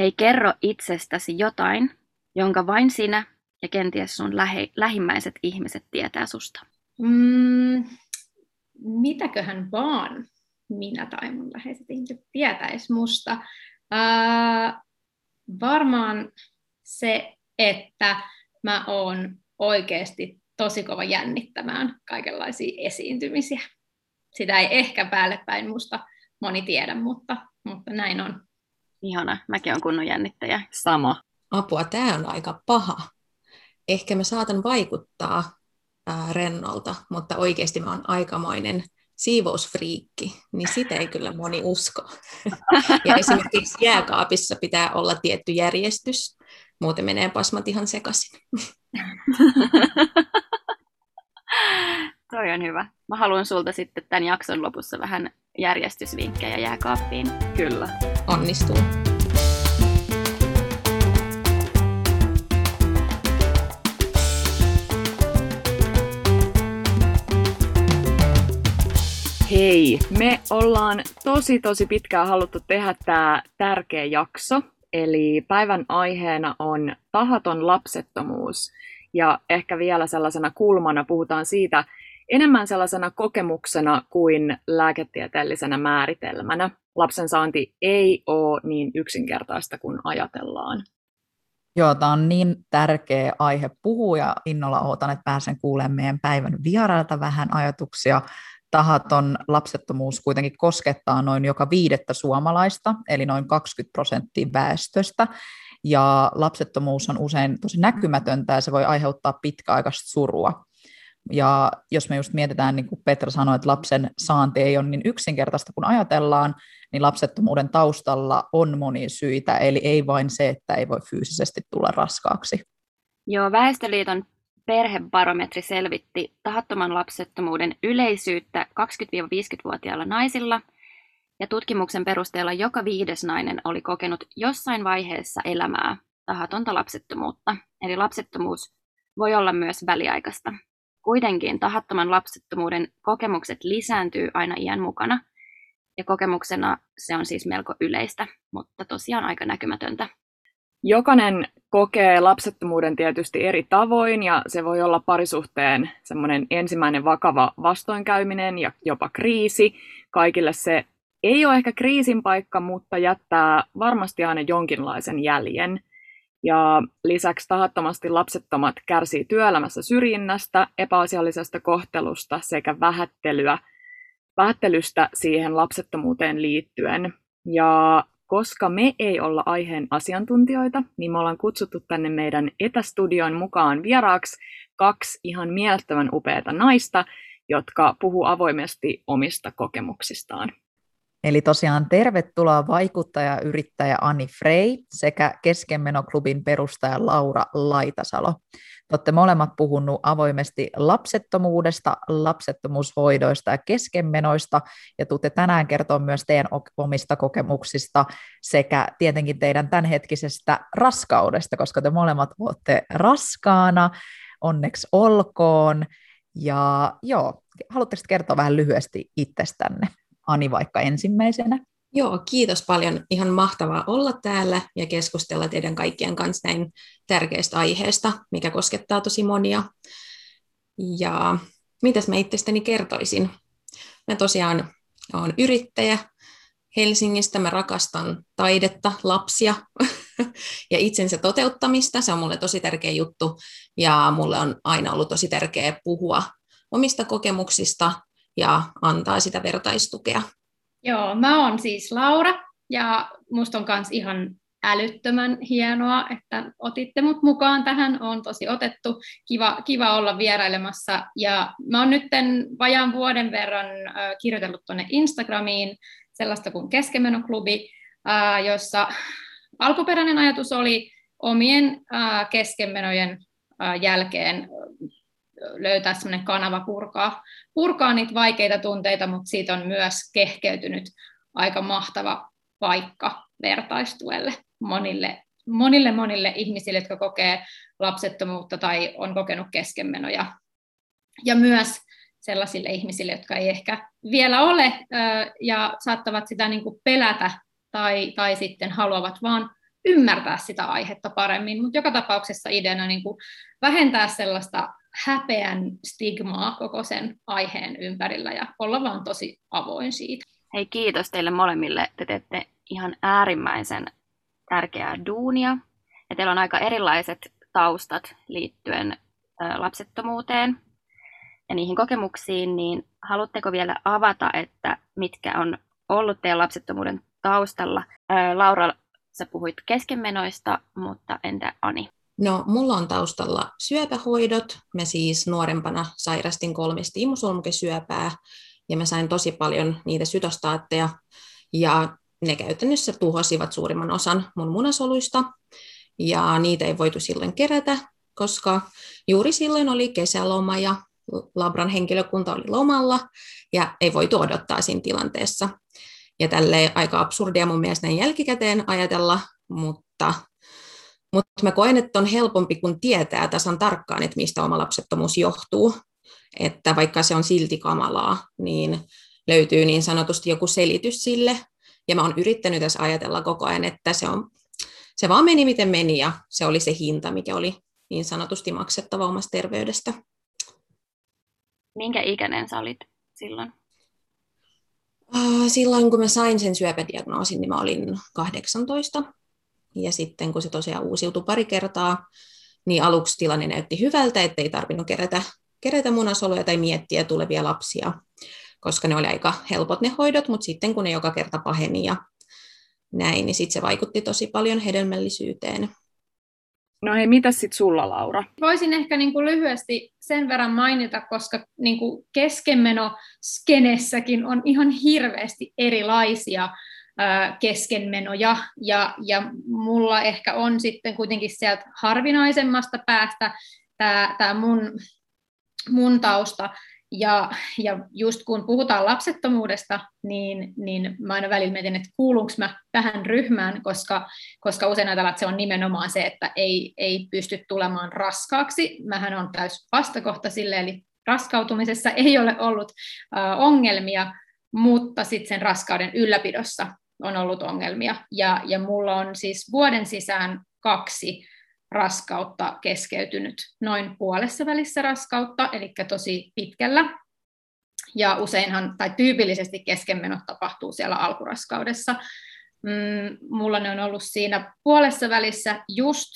Hei, kerro itsestäsi jotain, jonka vain sinä ja kenties sun lähi- lähimmäiset ihmiset tietää susta. Mm, mitäköhän vaan minä tai mun läheiset ihmiset tietäis musta? Ää, varmaan se, että mä oon oikeasti tosi kova jännittämään kaikenlaisia esiintymisiä. Sitä ei ehkä päälle päin musta moni tiedä, mutta, mutta näin on. Ihana, mäkin on kunnon jännittäjä. Sama. Apua, tämä on aika paha. Ehkä mä saatan vaikuttaa ää, rennolta, mutta oikeasti mä oon aikamoinen siivousfriikki, niin sitä ei kyllä moni usko. Ja esimerkiksi jääkaapissa pitää olla tietty järjestys, muuten menee pasmat ihan sekaisin. Toi on hyvä. Mä haluan sulta sitten tämän jakson lopussa vähän järjestysvinkkejä jääkaappiin. Kyllä. Onnistuu. Hei, me ollaan tosi tosi pitkään haluttu tehdä tämä tärkeä jakso, eli päivän aiheena on tahaton lapsettomuus. Ja ehkä vielä sellaisena kulmana puhutaan siitä enemmän sellaisena kokemuksena kuin lääketieteellisenä määritelmänä. Lapsen saanti ei ole niin yksinkertaista kuin ajatellaan. Joo, tämä on niin tärkeä aihe puhua ja innolla odotan, että pääsen kuulemaan meidän päivän vierailta vähän ajatuksia tahaton lapsettomuus kuitenkin koskettaa noin joka viidettä suomalaista, eli noin 20 prosenttia väestöstä, ja lapsettomuus on usein tosi näkymätöntä ja se voi aiheuttaa pitkäaikaista surua. Ja jos me just mietitään, niin kuin Petra sanoi, että lapsen saanti ei ole niin yksinkertaista kuin ajatellaan, niin lapsettomuuden taustalla on monia syitä, eli ei vain se, että ei voi fyysisesti tulla raskaaksi. Joo, Väestöliiton perhebarometri selvitti tahattoman lapsettomuuden yleisyyttä 20-50-vuotiailla naisilla, ja tutkimuksen perusteella joka viides nainen oli kokenut jossain vaiheessa elämää tahatonta lapsettomuutta, eli lapsettomuus voi olla myös väliaikaista. Kuitenkin tahattoman lapsettomuuden kokemukset lisääntyy aina iän mukana, ja kokemuksena se on siis melko yleistä, mutta tosiaan aika näkymätöntä. Jokainen kokee lapsettomuuden tietysti eri tavoin ja se voi olla parisuhteen semmoinen ensimmäinen vakava vastoinkäyminen ja jopa kriisi. Kaikille se ei ole ehkä kriisin paikka, mutta jättää varmasti aina jonkinlaisen jäljen. Ja lisäksi tahattomasti lapsettomat kärsii työelämässä syrjinnästä, epäasiallisesta kohtelusta sekä vähättelyä, vähättelystä siihen lapsettomuuteen liittyen. Ja koska me ei olla aiheen asiantuntijoita, niin me ollaan kutsuttu tänne meidän etästudion mukaan vieraaksi kaksi ihan mielettömän upeata naista, jotka puhuu avoimesti omista kokemuksistaan. Eli tosiaan tervetuloa vaikuttaja yrittäjä Ani Frey sekä Keskenmenoklubin perustaja Laura Laitasalo. Te olette molemmat puhunut avoimesti lapsettomuudesta, lapsettomuushoidoista ja keskenmenoista, ja tuutte tänään kertoa myös teidän omista kokemuksista sekä tietenkin teidän tämänhetkisestä raskaudesta, koska te molemmat olette raskaana, onneksi olkoon. Ja joo, haluatteko kertoa vähän lyhyesti itsestänne? Ani vaikka ensimmäisenä. Joo, kiitos paljon. Ihan mahtavaa olla täällä ja keskustella teidän kaikkien kanssa näin tärkeästä aiheesta, mikä koskettaa tosi monia. Ja mitäs mä itsestäni kertoisin? Mä tosiaan olen yrittäjä Helsingistä. Mä rakastan taidetta, lapsia ja itsensä toteuttamista. Se on mulle tosi tärkeä juttu ja mulle on aina ollut tosi tärkeää puhua omista kokemuksista ja antaa sitä vertaistukea. Joo, mä oon siis Laura ja musta on myös ihan älyttömän hienoa, että otitte mut mukaan tähän. On tosi otettu. Kiva, kiva olla vierailemassa. Ja mä oon nyt vajaan vuoden verran kirjoitellut tuonne Instagramiin sellaista kuin Keskenmenoklubi, jossa alkuperäinen ajatus oli omien keskenmenojen jälkeen löytää sellainen kanava purkaa, purkaa niitä vaikeita tunteita, mutta siitä on myös kehkeytynyt aika mahtava paikka vertaistuelle monille, monille, monille ihmisille, jotka kokee lapsettomuutta tai on kokenut keskenmenoja. Ja myös sellaisille ihmisille, jotka ei ehkä vielä ole ja saattavat sitä niin kuin pelätä tai, tai sitten haluavat vaan ymmärtää sitä aihetta paremmin, mutta joka tapauksessa ideana niin kuin vähentää sellaista häpeän stigmaa koko sen aiheen ympärillä ja olla vaan tosi avoin siitä. Hei kiitos teille molemmille. Te teette ihan äärimmäisen tärkeää duunia. Ja teillä on aika erilaiset taustat liittyen lapsettomuuteen ja niihin kokemuksiin, niin haluatteko vielä avata, että mitkä on ollut teidän lapsettomuuden taustalla? Laura, sä puhuit keskenmenoista, mutta entä Ani? No, mulla on taustalla syöpähoidot. Mä siis nuorempana sairastin kolmesti imusolmukesyöpää ja mä sain tosi paljon niitä sytostaatteja ja ne käytännössä tuhosivat suurimman osan mun munasoluista ja niitä ei voitu silloin kerätä, koska juuri silloin oli kesäloma ja Labran henkilökunta oli lomalla ja ei voitu odottaa siinä tilanteessa. Ja tälle aika absurdia mun mielestä näin jälkikäteen ajatella, mutta, mutta mä koen, että on helpompi, kun tietää tasan tarkkaan, että mistä oma lapsettomuus johtuu. Että vaikka se on silti kamalaa, niin löytyy niin sanotusti joku selitys sille. Ja mä oon yrittänyt tässä ajatella koko ajan, että se, on, se vaan meni miten meni ja se oli se hinta, mikä oli niin sanotusti maksettava omasta terveydestä. Minkä ikäinen sä olit silloin? Silloin kun mä sain sen syöpädiagnoosin, niin mä olin 18. Ja sitten kun se tosiaan uusiutui pari kertaa, niin aluksi tilanne näytti hyvältä, ettei tarvinnut kerätä, kerätä munasoluja tai miettiä tulevia lapsia, koska ne oli aika helpot ne hoidot, mutta sitten kun ne joka kerta paheni ja näin, niin sitten se vaikutti tosi paljon hedelmällisyyteen. No hei, mitä sitten sulla, Laura? Voisin ehkä niin kuin lyhyesti sen verran mainita, koska niin kuin keskenmenoskenessäkin on ihan hirveästi erilaisia keskenmenoja, ja, ja mulla ehkä on sitten kuitenkin sieltä harvinaisemmasta päästä tämä mun, mun tausta, ja, ja just kun puhutaan lapsettomuudesta, niin, niin mä aina välillä mietin, että kuulunko mä tähän ryhmään, koska, koska usein ajatellaan, että se on nimenomaan se, että ei, ei pysty tulemaan raskaaksi. Mähän on täys vastakohta sille, eli raskautumisessa ei ole ollut ongelmia, mutta sitten sen raskauden ylläpidossa on ollut ongelmia. Ja, ja mulla on siis vuoden sisään kaksi raskautta keskeytynyt noin puolessa välissä raskautta, eli tosi pitkällä. Ja useinhan, tai tyypillisesti keskenmenot tapahtuu siellä alkuraskaudessa. Mm, mulla ne on ollut siinä puolessa välissä just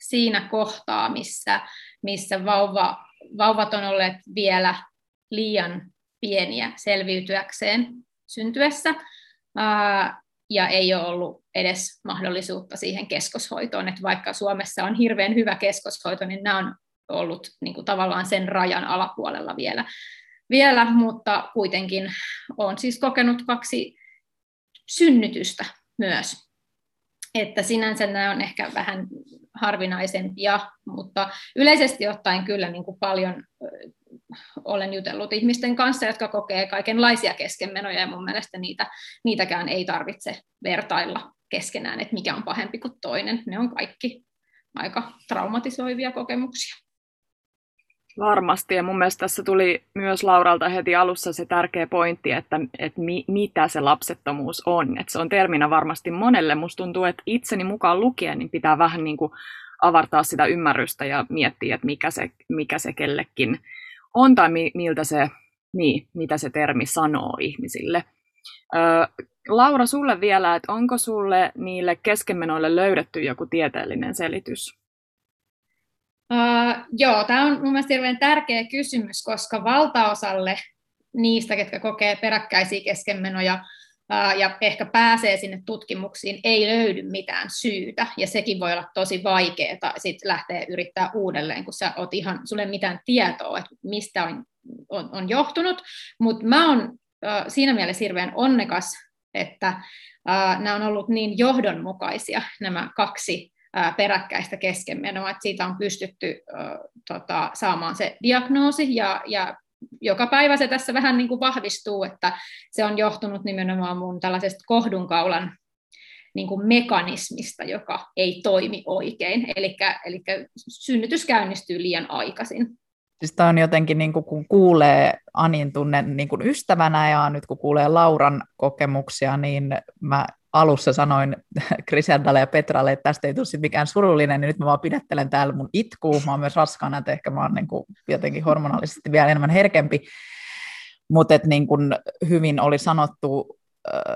siinä kohtaa, missä, missä vauva, vauvat on olleet vielä liian pieniä selviytyäkseen syntyessä ja ei ole ollut edes mahdollisuutta siihen keskoshoitoon, että vaikka Suomessa on hirveän hyvä keskoshoito, niin nämä on ollut niin kuin tavallaan sen rajan alapuolella vielä, vielä, mutta kuitenkin olen siis kokenut kaksi synnytystä myös. Että sinänsä nämä on ehkä vähän harvinaisempia, mutta yleisesti ottaen kyllä niin kuin paljon olen jutellut ihmisten kanssa, jotka kokee kaikenlaisia keskenmenoja, ja mun mielestä niitä, niitäkään ei tarvitse vertailla keskenään, että mikä on pahempi kuin toinen. Ne on kaikki aika traumatisoivia kokemuksia. Varmasti, ja mun mielestä tässä tuli myös Lauralta heti alussa se tärkeä pointti, että, että mi, mitä se lapsettomuus on. Että se on terminä varmasti monelle. Musta tuntuu, että itseni mukaan lukien niin pitää vähän niin kuin avartaa sitä ymmärrystä ja miettiä, että mikä se, mikä se kellekin on tai mi, miltä se, niin, mitä se termi sanoo ihmisille. Ö, Laura, sulle vielä, että onko sulle niille keskenmenoille löydetty joku tieteellinen selitys? Uh, joo, tämä on mun mielestä hirveän tärkeä kysymys, koska valtaosalle niistä, ketkä kokee peräkkäisiä keskenmenoja, ja ehkä pääsee sinne tutkimuksiin, ei löydy mitään syytä, ja sekin voi olla tosi vaikeaa sit lähteä yrittää uudelleen, kun sä oot ihan, sulle ei mitään tietoa, että mistä on, on, on johtunut, mutta mä oon siinä mielessä hirveän onnekas, että nämä on ollut niin johdonmukaisia, nämä kaksi peräkkäistä keskenmenoa, että siitä on pystytty tota, saamaan se diagnoosi ja, ja joka päivä se tässä vähän niin kuin vahvistuu, että se on johtunut nimenomaan mun tällaisesta kohdunkaulan niin kuin mekanismista, joka ei toimi oikein. Eli synnytys käynnistyy liian aikaisin. Siis tämä on jotenkin, niin kuin, kun kuulee Anin tunnen niin kuin ystävänä ja nyt kun kuulee Lauran kokemuksia, niin mä alussa sanoin Griseldalle ja Petralle, että tästä ei tule mikään surullinen, niin nyt mä vaan pidättelen täällä mun itkuu. Mä oon myös raskaana, että ehkä mä oon niin kuin jotenkin hormonaalisesti vielä enemmän herkempi. Mutta niin hyvin oli sanottu,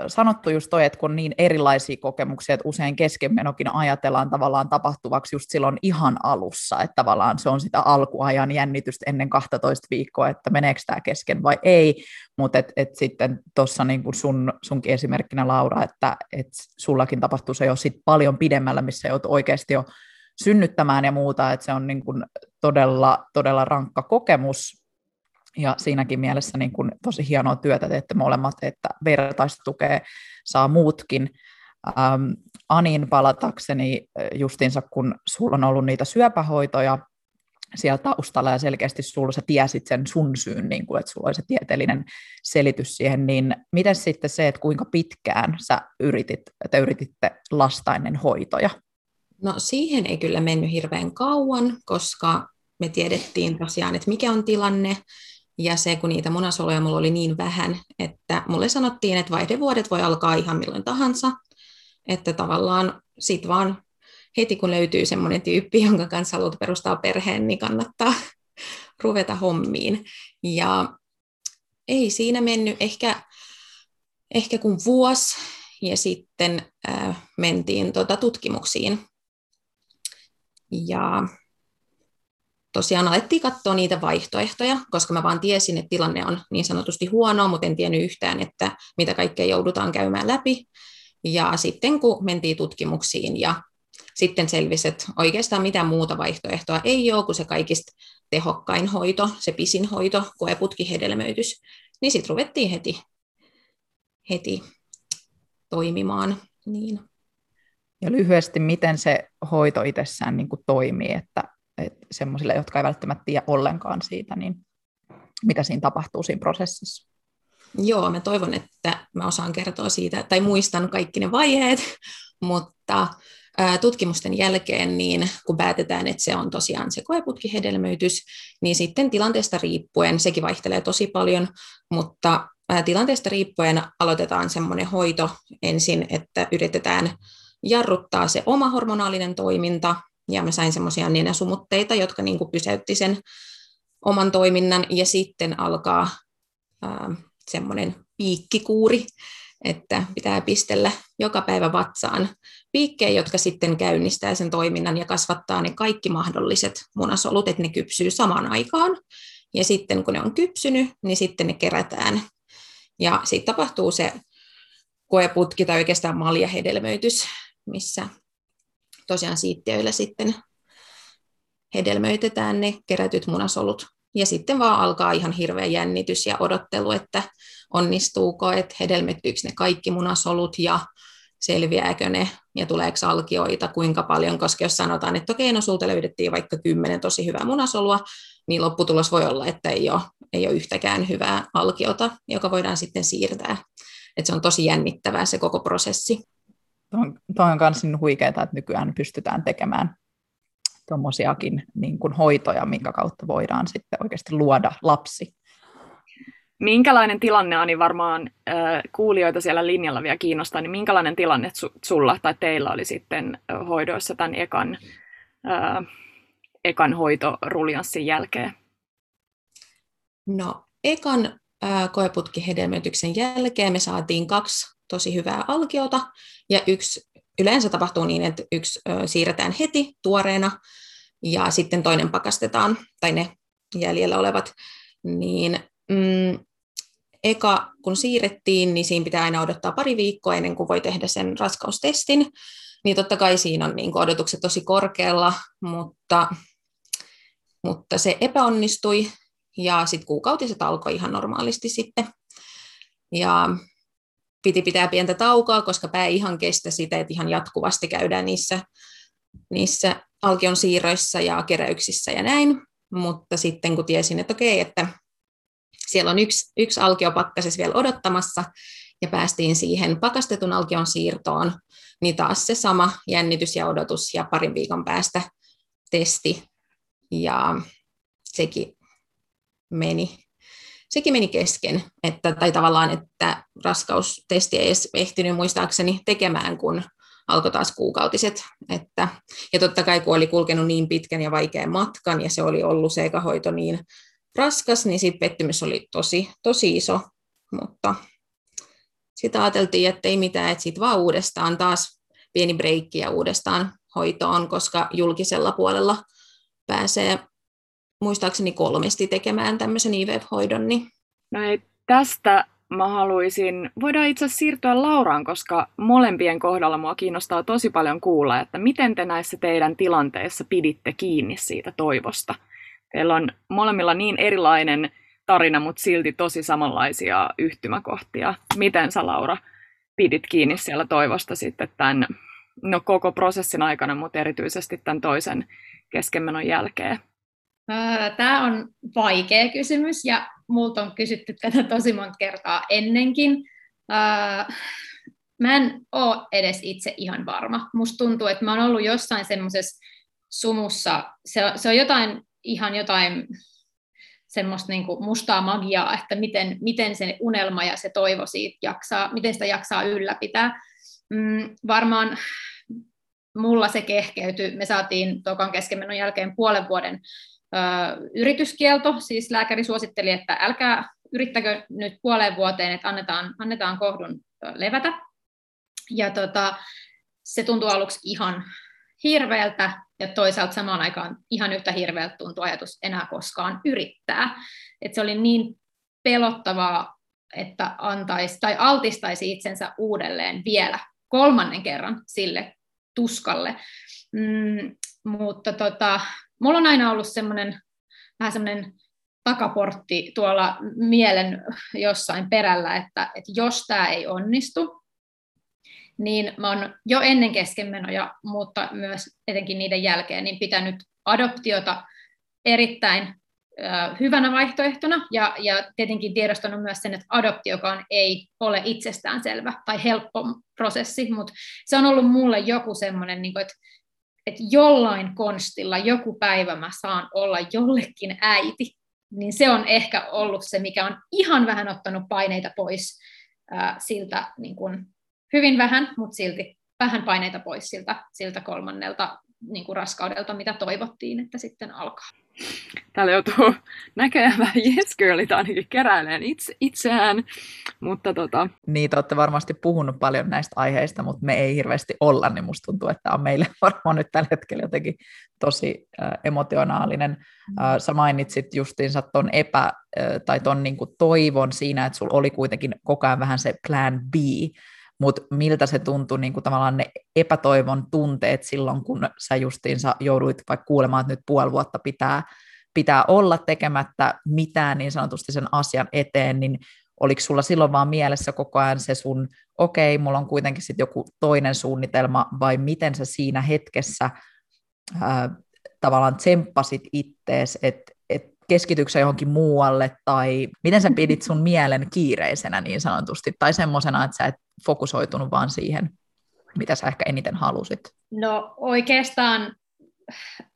sanottu just toi, että kun on niin erilaisia kokemuksia, että usein keskenmenokin ajatellaan tavallaan tapahtuvaksi just silloin ihan alussa, että tavallaan se on sitä alkuajan jännitystä ennen 12 viikkoa, että meneekö tämä kesken vai ei, mutta et, et sitten tuossa niin sun, sunkin esimerkkinä Laura, että et sullakin tapahtuu se jo sit paljon pidemmällä, missä joudut oikeasti jo synnyttämään ja muuta, että se on niin kuin todella, todella rankka kokemus, ja siinäkin mielessä niin kuin tosi hienoa työtä teette molemmat, että vertaistukea saa muutkin. Ähm, Anin palatakseni justinsa, kun sulla on ollut niitä syöpähoitoja siellä taustalla ja selkeästi sulla sä tiesit sen sun syyn, niin kuin, että sulla oli se tieteellinen selitys siihen, niin miten sitten se, että kuinka pitkään sä yritit, että yrititte lastainen hoitoja? No siihen ei kyllä mennyt hirveän kauan, koska me tiedettiin tosiaan, että mikä on tilanne, ja se, kun niitä munasoluja mulla oli niin vähän, että mulle sanottiin, että vaihdevuodet voi alkaa ihan milloin tahansa, että tavallaan sit vaan heti kun löytyy semmoinen tyyppi, jonka kanssa haluat perustaa perheen, niin kannattaa ruveta hommiin. Ja ei siinä mennyt ehkä, ehkä kuin vuosi, ja sitten äh, mentiin tuota tutkimuksiin. Ja tosiaan alettiin katsoa niitä vaihtoehtoja, koska mä vaan tiesin, että tilanne on niin sanotusti huono, mutta en tiennyt yhtään, että mitä kaikkea joudutaan käymään läpi. Ja sitten kun mentiin tutkimuksiin ja sitten selvisi, että oikeastaan mitään muuta vaihtoehtoa ei ole kuin se kaikista tehokkain hoito, se pisin hoito, koeputkihedelmöitys, niin sitten ruvettiin heti, heti toimimaan. Niin. Ja lyhyesti, miten se hoito itsessään niin kuin toimii, että semmoisille, jotka ei välttämättä tiedä ollenkaan siitä, niin mitä siinä tapahtuu siinä prosessissa? Joo, mä toivon, että mä osaan kertoa siitä, tai muistan kaikki ne vaiheet, mutta tutkimusten jälkeen, niin kun päätetään, että se on tosiaan se koeputkihedelmöitys, niin sitten tilanteesta riippuen, sekin vaihtelee tosi paljon, mutta tilanteesta riippuen aloitetaan semmoinen hoito ensin, että yritetään jarruttaa se oma hormonaalinen toiminta, ja mä sain semmoisia nenäsumutteita, jotka niin kuin pysäytti sen oman toiminnan, ja sitten alkaa semmoinen piikkikuuri, että pitää pistellä joka päivä vatsaan piikkejä, jotka sitten käynnistää sen toiminnan ja kasvattaa ne kaikki mahdolliset munasolut, että ne kypsyy samaan aikaan. Ja sitten kun ne on kypsynyt, niin sitten ne kerätään. Ja sitten tapahtuu se koeputki tai oikeastaan maljahedelmöitys, missä tosiaan siittiöillä sitten hedelmöitetään ne kerätyt munasolut. Ja sitten vaan alkaa ihan hirveä jännitys ja odottelu, että onnistuuko, että hedelmettyykö ne kaikki munasolut ja selviääkö ne ja tuleeko alkioita, kuinka paljon, koska jos sanotaan, että okei, no sulta löydettiin vaikka kymmenen tosi hyvää munasolua, niin lopputulos voi olla, että ei ole, ei ole yhtäkään hyvää alkiota, joka voidaan sitten siirtää. Että se on tosi jännittävää se koko prosessi. Tuo on myös niin huikeaa, että nykyään pystytään tekemään tuommoisiakin niin kuin hoitoja, minkä kautta voidaan sitten oikeasti luoda lapsi. Minkälainen tilanne, Ani, varmaan äh, kuulijoita siellä linjalla vielä kiinnostaa, niin minkälainen tilanne su- sulla tai teillä oli sitten hoidoissa tämän ekan, äh, ekan hoitoruljanssin jälkeen? No, ekan äh, koeputkihedelmöityksen jälkeen me saatiin kaksi tosi hyvää alkiota, ja yksi yleensä tapahtuu niin, että yksi ö, siirretään heti tuoreena, ja sitten toinen pakastetaan, tai ne jäljellä olevat, niin mm, eka kun siirrettiin, niin siinä pitää aina odottaa pari viikkoa ennen kuin voi tehdä sen raskaustestin, niin totta kai siinä on niin odotukset tosi korkealla, mutta, mutta se epäonnistui, ja sitten kuukautiset alkoi ihan normaalisti sitten. Ja piti pitää pientä taukoa, koska pää ei ihan kestä sitä, että ihan jatkuvasti käydään niissä, niissä alkion siirroissa ja keräyksissä ja näin. Mutta sitten kun tiesin, että okei, että siellä on yksi, yksi alkio pakkasessa vielä odottamassa, ja päästiin siihen pakastetun alkion siirtoon, niin taas se sama jännitys ja odotus ja parin viikon päästä testi. Ja sekin meni, sekin meni kesken, että, tai tavallaan, että raskaustesti ei edes ehtinyt muistaakseni tekemään, kun alkoi taas kuukautiset. Että, ja totta kai kun oli kulkenut niin pitkän ja vaikean matkan ja se oli ollut seikahoito niin raskas, niin siitä pettymys oli tosi, tosi iso, mutta sitä ajateltiin, että ei mitään, että sitten vaan uudestaan taas pieni breikki ja uudestaan hoitoon, koska julkisella puolella pääsee muistaakseni kolmesti tekemään tämmöisen IVF-hoidon. Niin... No ei, tästä mä haluaisin, voidaan itse asiassa siirtyä Lauraan, koska molempien kohdalla mua kiinnostaa tosi paljon kuulla, että miten te näissä teidän tilanteissa piditte kiinni siitä toivosta. Teillä on molemmilla niin erilainen tarina, mutta silti tosi samanlaisia yhtymäkohtia. Miten sä, Laura, pidit kiinni siellä toivosta sitten tämän no, koko prosessin aikana, mutta erityisesti tämän toisen keskenmenon jälkeen? Tämä on vaikea kysymys ja multa on kysytty tätä tosi monta kertaa ennenkin. Mä en ole edes itse ihan varma. Musta tuntuu, että mä oon ollut jossain semmoisessa sumussa. Se, se on jotain, ihan jotain semmoista niin kuin mustaa magiaa, että miten, miten se unelma ja se toivo siitä jaksaa, miten sitä jaksaa ylläpitää. Mm, varmaan mulla se kehkeytyi. Me saatiin tokan keskenmenon jälkeen puolen vuoden yrityskielto, siis lääkäri suositteli, että älkää yrittäkö nyt puoleen vuoteen, että annetaan, annetaan kohdun levätä. Ja tota, se tuntui aluksi ihan hirveältä, ja toisaalta samaan aikaan ihan yhtä hirveältä tuntui ajatus enää koskaan yrittää. Et se oli niin pelottavaa, että antaisi tai altistaisi itsensä uudelleen vielä kolmannen kerran sille tuskalle. Mm, mutta tota, mulla on aina ollut semmoinen vähän semmoinen takaportti tuolla mielen jossain perällä, että, että jos tämä ei onnistu, niin mä oon jo ennen keskenmenoja, mutta myös etenkin niiden jälkeen, niin pitänyt adoptiota erittäin hyvänä vaihtoehtona. Ja, ja tietenkin tiedostanut myös sen, että adoptiokaan ei ole itsestäänselvä tai helppo prosessi, mutta se on ollut mulle joku semmoinen, niin että, että jollain konstilla joku päivä mä saan olla jollekin äiti, niin se on ehkä ollut se, mikä on ihan vähän ottanut paineita pois ää, siltä niin kuin, hyvin vähän, mutta silti vähän paineita pois siltä, siltä kolmannelta niin kuin raskaudelta, mitä toivottiin, että sitten alkaa. Täällä joutuu näköjään vähän yes girlit ainakin keräilemään itse, itseään, mutta tota... Te olette varmasti puhunut paljon näistä aiheista, mutta me ei hirveästi olla, niin musta tuntuu, että on meille varmaan nyt tällä hetkellä jotenkin tosi äh, emotionaalinen. Äh, sä mainitsit justiinsa ton epä, äh, tai ton niin kuin toivon siinä, että sulla oli kuitenkin koko ajan vähän se plan B, mutta miltä se tuntui niin kuin tavallaan ne epätoivon tunteet silloin, kun sä justiinsa jouduit vaikka kuulemaan, että nyt puoli vuotta pitää, pitää olla tekemättä mitään niin sanotusti sen asian eteen, niin oliko sulla silloin vaan mielessä koko ajan se sun, okei, okay, mulla on kuitenkin sitten joku toinen suunnitelma, vai miten sä siinä hetkessä ää, tavallaan tsemppasit ittees, että keskityksä johonkin muualle, tai miten sä pidit sun mielen kiireisenä niin sanotusti, tai semmoisena, että sä et fokusoitunut vaan siihen, mitä sä ehkä eniten halusit? No oikeastaan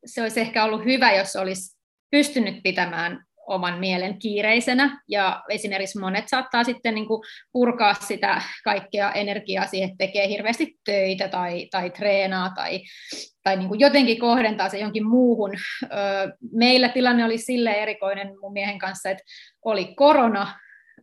se olisi ehkä ollut hyvä, jos olisi pystynyt pitämään oman mielen kiireisenä, ja esimerkiksi monet saattaa sitten niin kuin purkaa sitä kaikkea energiaa siihen, että tekee hirveästi töitä tai, tai treenaa tai, tai niin kuin jotenkin kohdentaa se jonkin muuhun. Meillä tilanne oli sille erikoinen mun miehen kanssa, että oli korona,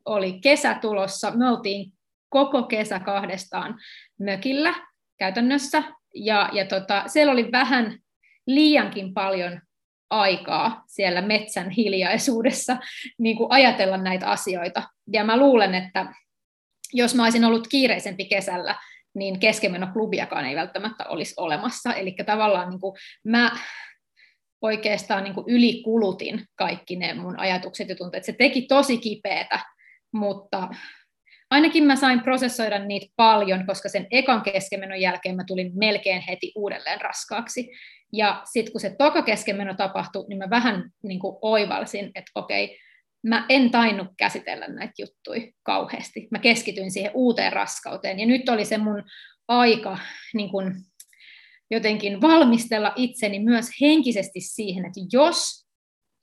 oli kesä tulossa, me oltiin koko kesä kahdestaan mökillä käytännössä, ja, ja tota, siellä oli vähän liiankin paljon aikaa siellä metsän hiljaisuudessa niin kuin ajatella näitä asioita. Ja mä luulen, että jos mä olisin ollut kiireisempi kesällä, niin keskenmenoklubiakaan ei välttämättä olisi olemassa. Eli tavallaan niin kuin mä oikeastaan niin kuin ylikulutin kaikki ne mun ajatukset ja tunteet. Se teki tosi kipeätä, mutta ainakin mä sain prosessoida niitä paljon, koska sen ekan keskenmenon jälkeen mä tulin melkein heti uudelleen raskaaksi. Ja sitten kun se toka keskenmeno tapahtui, niin mä vähän niin kuin oivalsin, että okei, mä en tainnut käsitellä näitä juttuja kauheasti. Mä keskityin siihen uuteen raskauteen. Ja nyt oli se mun aika niin kuin jotenkin valmistella itseni myös henkisesti siihen, että jos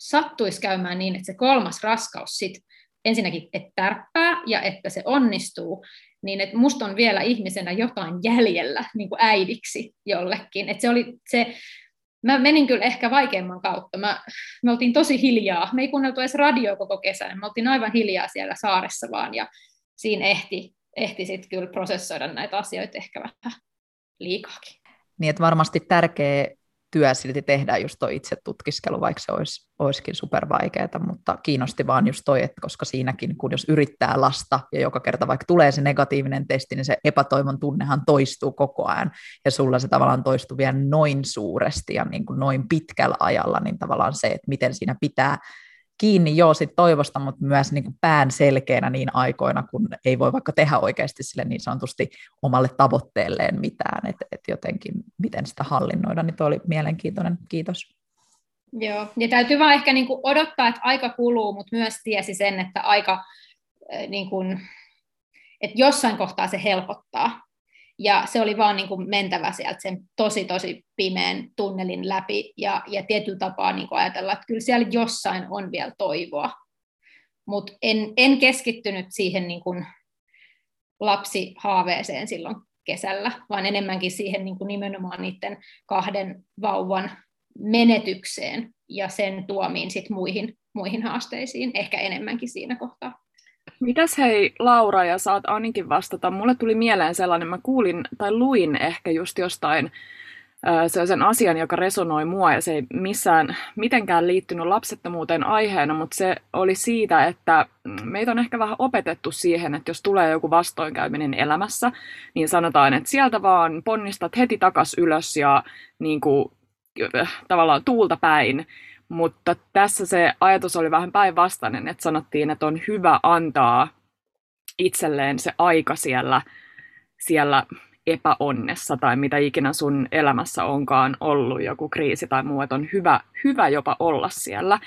sattuisi käymään niin, että se kolmas raskaus sit ensinnäkin, että tärppää ja että se onnistuu, niin että musta on vielä ihmisenä jotain jäljellä niin kuin äidiksi jollekin. Että se oli se, mä menin kyllä ehkä vaikeamman kautta. Mä, me oltiin tosi hiljaa. Me ei kuunneltu edes radio koko kesän. Me oltiin aivan hiljaa siellä saaressa vaan ja siinä ehti, ehti sitten kyllä prosessoida näitä asioita ehkä vähän liikaakin. Niin, että varmasti tärkeä työ silti tehdään just tuo itse tutkiskelu, vaikka se olisi, olisikin supervaikeaa, mutta kiinnosti vaan just toi, että koska siinäkin, kun jos yrittää lasta ja joka kerta vaikka tulee se negatiivinen testi, niin se epätoivon tunnehan toistuu koko ajan. Ja sulla se tavallaan toistuu vielä noin suuresti ja niin kuin noin pitkällä ajalla, niin tavallaan se, että miten siinä pitää kiinni joo sit toivosta, mutta myös niin kuin pään selkeänä niin aikoina, kun ei voi vaikka tehdä oikeasti sille niin sanotusti omalle tavoitteelleen mitään, että et jotenkin miten sitä hallinnoida, niin tuo oli mielenkiintoinen, kiitos. Joo, ja täytyy vaan ehkä niin kuin odottaa, että aika kuluu, mutta myös tiesi sen, että aika, niin kuin, että jossain kohtaa se helpottaa, ja se oli vaan niin kuin mentävä sieltä sen tosi, tosi pimeän tunnelin läpi ja, ja tietyllä tapaa niin kuin ajatella, että kyllä siellä jossain on vielä toivoa. Mutta en, en keskittynyt siihen niin kuin lapsihaaveeseen silloin kesällä, vaan enemmänkin siihen niin kuin nimenomaan niiden kahden vauvan menetykseen ja sen tuomiin sit muihin, muihin haasteisiin, ehkä enemmänkin siinä kohtaa. Mitäs hei Laura, ja saat Anikin vastata. Mulle tuli mieleen sellainen, mä kuulin tai luin ehkä just jostain sen asian, joka resonoi mua ja se ei missään mitenkään liittynyt lapsettomuuteen aiheena, mutta se oli siitä, että meitä on ehkä vähän opetettu siihen, että jos tulee joku vastoinkäyminen elämässä, niin sanotaan, että sieltä vaan ponnistat heti takas ylös ja niin kuin, tavallaan tuulta päin. Mutta tässä se ajatus oli vähän päinvastainen, että sanottiin, että on hyvä antaa itselleen se aika siellä, siellä epäonnessa tai mitä ikinä sun elämässä onkaan ollut, joku kriisi tai muu, että on hyvä, hyvä jopa olla siellä.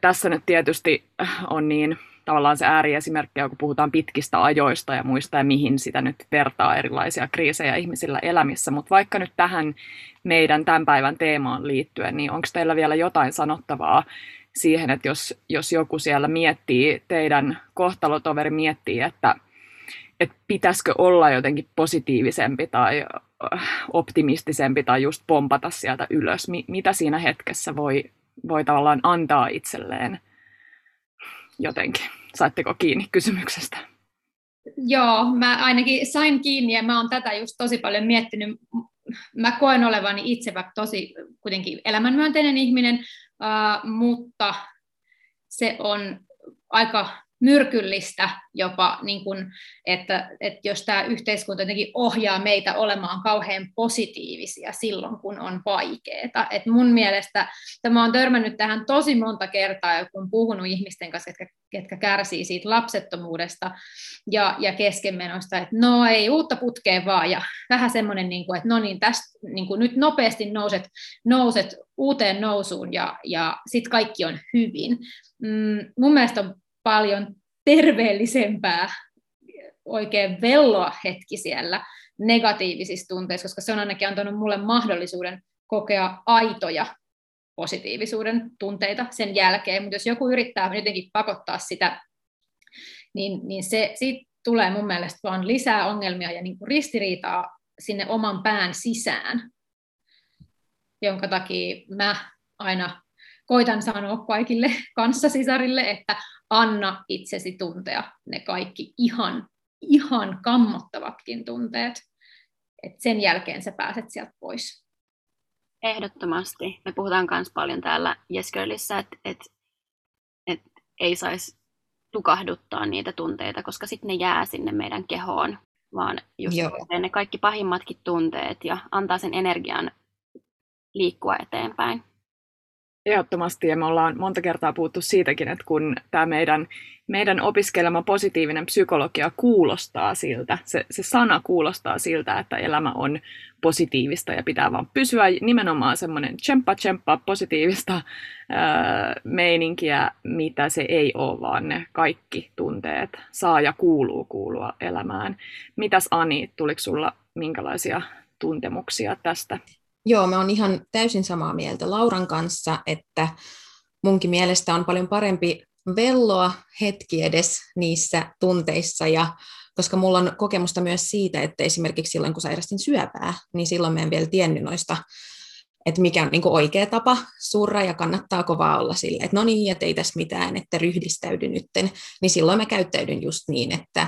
Tässä nyt tietysti on niin tavallaan se ääriesimerkki, kun puhutaan pitkistä ajoista ja muista ja mihin sitä nyt vertaa erilaisia kriisejä ihmisillä elämissä. Mutta vaikka nyt tähän meidän tämän päivän teemaan liittyen, niin onko teillä vielä jotain sanottavaa siihen, että jos, jos joku siellä miettii, teidän kohtalotoveri miettii, että, että pitäisikö olla jotenkin positiivisempi tai äh, optimistisempi tai just pompata sieltä ylös, mitä siinä hetkessä voi, voi tavallaan antaa itselleen jotenkin. Saitteko kiinni kysymyksestä? Joo, mä ainakin sain kiinni ja mä oon tätä just tosi paljon miettinyt. Mä koen olevani itse vaikka tosi kuitenkin elämänmyönteinen ihminen, uh, mutta se on aika myrkyllistä jopa, niin kun, että, että jos tämä yhteiskunta jotenkin ohjaa meitä olemaan kauhean positiivisia silloin, kun on vaikeaa. Et mun mielestä tämä on törmännyt tähän tosi monta kertaa, kun puhunut ihmisten kanssa, ketkä, ketkä kärsii siitä lapsettomuudesta ja, ja keskenmenosta, että no ei uutta putkea vaan, ja vähän semmoinen, niin että no niin, tästä niin nyt nopeasti nouset, nouset uuteen nousuun, ja, ja sitten kaikki on hyvin. Mm, mun mielestä on paljon terveellisempää oikein velloa hetki siellä negatiivisissa tunteissa, koska se on ainakin antanut mulle mahdollisuuden kokea aitoja positiivisuuden tunteita sen jälkeen, mutta jos joku yrittää jotenkin pakottaa sitä, niin, niin se, siitä tulee mun mielestä vaan lisää ongelmia ja niin kuin ristiriitaa sinne oman pään sisään, jonka takia mä aina koitan sanoa kaikille kanssasisarille, että anna itsesi tuntea ne kaikki ihan, ihan kammottavatkin tunteet. Et sen jälkeen sä pääset sieltä pois. Ehdottomasti. Me puhutaan myös paljon täällä Yes Girlissä, että et, et ei saisi tukahduttaa niitä tunteita, koska sitten ne jää sinne meidän kehoon, vaan just ne kaikki pahimmatkin tunteet ja antaa sen energian liikkua eteenpäin. Ehdottomasti, ja me ollaan monta kertaa puhuttu siitäkin, että kun tämä meidän, meidän opiskelema positiivinen psykologia kuulostaa siltä, se, se sana kuulostaa siltä, että elämä on positiivista ja pitää vaan pysyä nimenomaan semmoinen tsemppa tsemppa positiivista ää, meininkiä, mitä se ei ole, vaan ne kaikki tunteet saa ja kuuluu kuulua elämään. Mitäs Ani, tuliko sulla minkälaisia tuntemuksia tästä? Joo, mä oon ihan täysin samaa mieltä Lauran kanssa, että munkin mielestä on paljon parempi velloa hetki edes niissä tunteissa. Ja koska mulla on kokemusta myös siitä, että esimerkiksi silloin kun sairastin syöpää, niin silloin mä en vielä tiennyt noista, että mikä on niin oikea tapa surra ja kannattaa kovaa olla sille, että no niin, että ei tässä mitään, että ryhdistäydy nytten, niin silloin mä käyttäydyn just niin, että,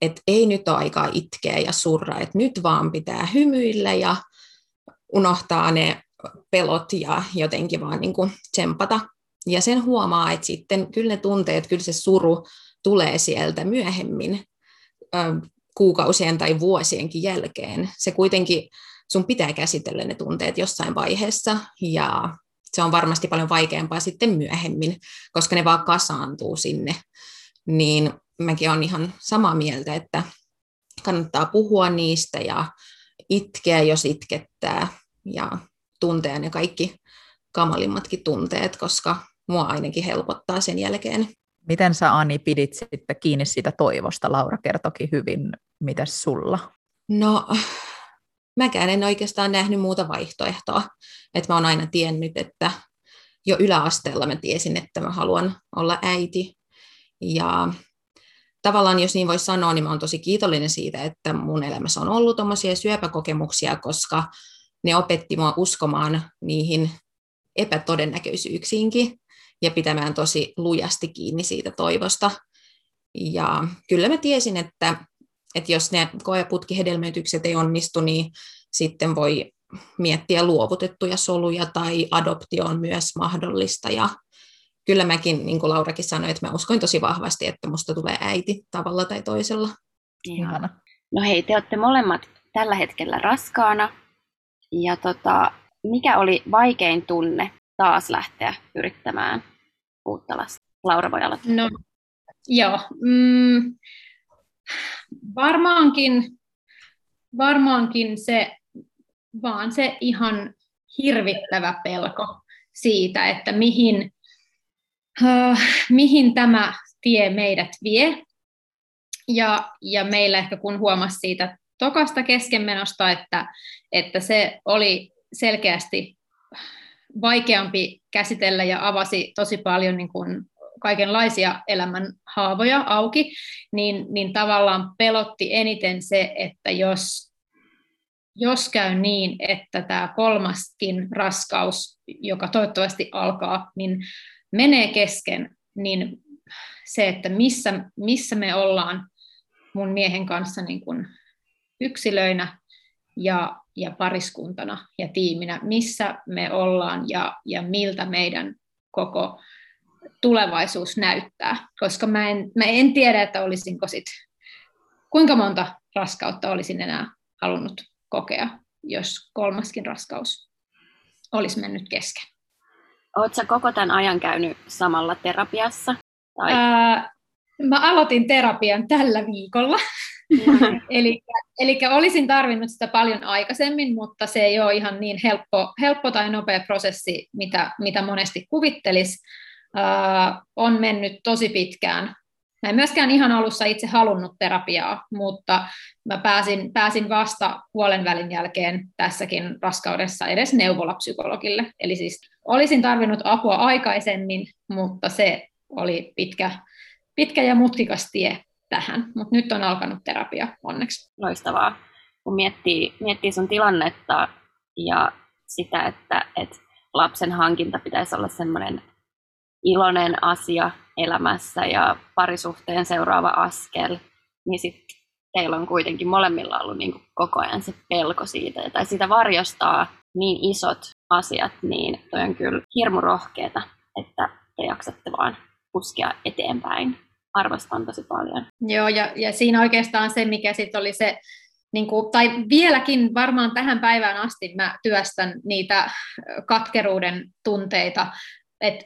että ei nyt ole aikaa itkeä ja surra, että nyt vaan pitää hymyillä ja unohtaa ne pelot ja jotenkin vaan niin kuin tsempata. Ja sen huomaa, että sitten kyllä ne tunteet, kyllä se suru tulee sieltä myöhemmin, kuukausien tai vuosienkin jälkeen. Se kuitenkin, sun pitää käsitellä ne tunteet jossain vaiheessa, ja se on varmasti paljon vaikeampaa sitten myöhemmin, koska ne vaan kasaantuu sinne. Niin mäkin olen ihan samaa mieltä, että kannattaa puhua niistä ja itkeä, jos itkettää, ja tuntea ne kaikki kamalimmatkin tunteet, koska mua ainakin helpottaa sen jälkeen. Miten sä Ani pidit sitten kiinni siitä toivosta? Laura kertoki hyvin, mitä sulla? No, mäkään en oikeastaan nähnyt muuta vaihtoehtoa. Että mä oon aina tiennyt, että jo yläasteella mä tiesin, että mä haluan olla äiti. Ja tavallaan, jos niin voi sanoa, niin mä oon tosi kiitollinen siitä, että mun elämässä on ollut tuommoisia syöpäkokemuksia, koska ne opetti mua uskomaan niihin epätodennäköisyyksiinkin ja pitämään tosi lujasti kiinni siitä toivosta. Ja kyllä mä tiesin, että, että jos ne koeputkihedelmöitykset ei onnistu, niin sitten voi miettiä luovutettuja soluja tai adoptio on myös mahdollista. Ja kyllä mäkin, niin kuin Laurakin sanoi, että mä uskoin tosi vahvasti, että musta tulee äiti tavalla tai toisella. Ihana. No hei, te olette molemmat tällä hetkellä raskaana. Ja tota, mikä oli vaikein tunne taas lähteä yrittämään uutta lasta? Laura voi aloittaa. No, joo. Mm, varmaankin, varmaankin se, vaan se ihan hirvittävä pelko siitä, että mihin, uh, mihin tämä tie meidät vie. Ja, ja meillä ehkä kun huomasi siitä tokasta keskenmenosta, että, että se oli selkeästi vaikeampi käsitellä ja avasi tosi paljon niin kuin kaikenlaisia elämän haavoja auki, niin, niin tavallaan pelotti eniten se, että jos, jos käy niin, että tämä kolmaskin raskaus, joka toivottavasti alkaa, niin menee kesken, niin se, että missä, missä me ollaan mun miehen kanssa niin kuin yksilöinä ja, ja pariskuntana ja tiiminä, missä me ollaan ja, ja miltä meidän koko tulevaisuus näyttää, koska mä en, mä en tiedä, että olisinko sit, kuinka monta raskautta olisin enää halunnut kokea, jos kolmaskin raskaus olisi mennyt kesken. Oletko koko tämän ajan käynyt samalla terapiassa? Tai? Ää, mä aloitin terapian tällä viikolla. eli, eli olisin tarvinnut sitä paljon aikaisemmin, mutta se ei ole ihan niin helppo, helppo tai nopea prosessi, mitä, mitä monesti kuvittelisi. Uh, on mennyt tosi pitkään. Mä en myöskään ihan alussa itse halunnut terapiaa, mutta mä pääsin, pääsin vasta puolen välin jälkeen tässäkin raskaudessa edes neuvolapsykologille. Eli siis olisin tarvinnut apua aikaisemmin, mutta se oli pitkä, pitkä ja mutkikas tie tähän, mutta nyt on alkanut terapia onneksi. Loistavaa. Kun miettii, miettii sun tilannetta ja sitä, että, että lapsen hankinta pitäisi olla semmoinen iloinen asia elämässä ja parisuhteen seuraava askel, niin sitten teillä on kuitenkin molemmilla ollut niin kuin koko ajan se pelko siitä, tai sitä varjostaa niin isot asiat, niin toi on kyllä hirmu rohkeeta, että te jaksatte vaan puskea eteenpäin arvostan tosi paljon. Joo, ja, ja siinä oikeastaan se, mikä sitten oli se, niin kuin, tai vieläkin varmaan tähän päivään asti mä työstän niitä katkeruuden tunteita, että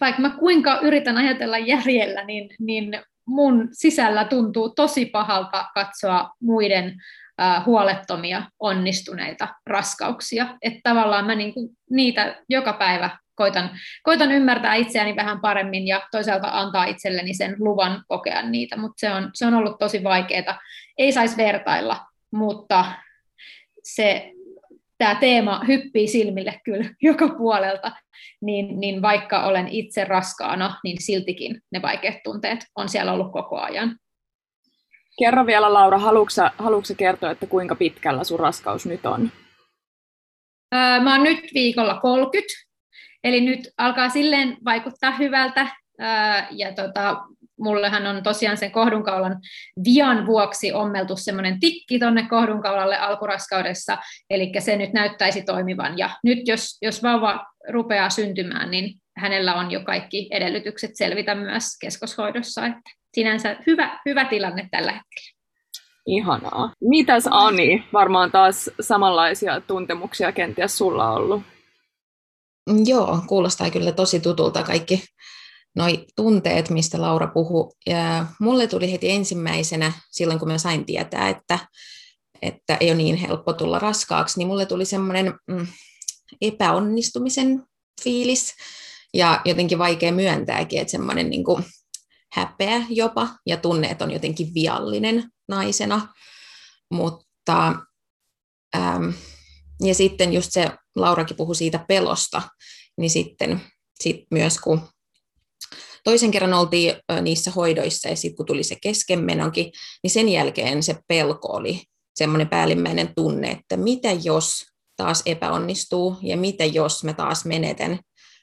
vaikka mä kuinka yritän ajatella järjellä, niin, niin mun sisällä tuntuu tosi pahalta katsoa muiden huolettomia, onnistuneita raskauksia. Että tavallaan mä niinku niitä joka päivä koitan, koitan ymmärtää itseäni vähän paremmin ja toisaalta antaa itselleni sen luvan kokea niitä, mutta se on, se on ollut tosi vaikeaa. Ei saisi vertailla, mutta se tämä teema hyppii silmille kyllä joka puolelta, niin, niin vaikka olen itse raskaana, niin siltikin ne vaikeat tunteet on siellä ollut koko ajan. Kerro vielä Laura, haluatko, kertoa, että kuinka pitkällä sun raskaus nyt on? Mä oon nyt viikolla 30, eli nyt alkaa silleen vaikuttaa hyvältä. Ja tota, mullehan on tosiaan sen kohdunkaulan vian vuoksi ommeltu semmoinen tikki tonne kohdunkaulalle alkuraskaudessa, eli se nyt näyttäisi toimivan. Ja nyt jos, jos vauva rupeaa syntymään, niin hänellä on jo kaikki edellytykset selvitä myös keskoshoidossa. Että sinänsä hyvä, hyvä tilanne tällä hetkellä. Ihanaa. Mitäs Ani? Varmaan taas samanlaisia tuntemuksia kenties sulla ollut. Joo, kuulostaa kyllä tosi tutulta kaikki noi tunteet, mistä Laura puhui. Ja mulle tuli heti ensimmäisenä, silloin kun mä sain tietää, että, että ei ole niin helppo tulla raskaaksi, niin mulle tuli semmoinen mm, epäonnistumisen fiilis ja jotenkin vaikea myöntääkin, että semmoinen niin kuin häpeä jopa ja tunne, että on jotenkin viallinen naisena. Mutta ähm, ja sitten just se, Laurakin puhui siitä pelosta, niin sitten sit myös kun toisen kerran oltiin niissä hoidoissa ja sitten kun tuli se keskenmenokin, niin sen jälkeen se pelko oli semmoinen päällimmäinen tunne, että mitä jos taas epäonnistuu ja mitä jos mä taas menetän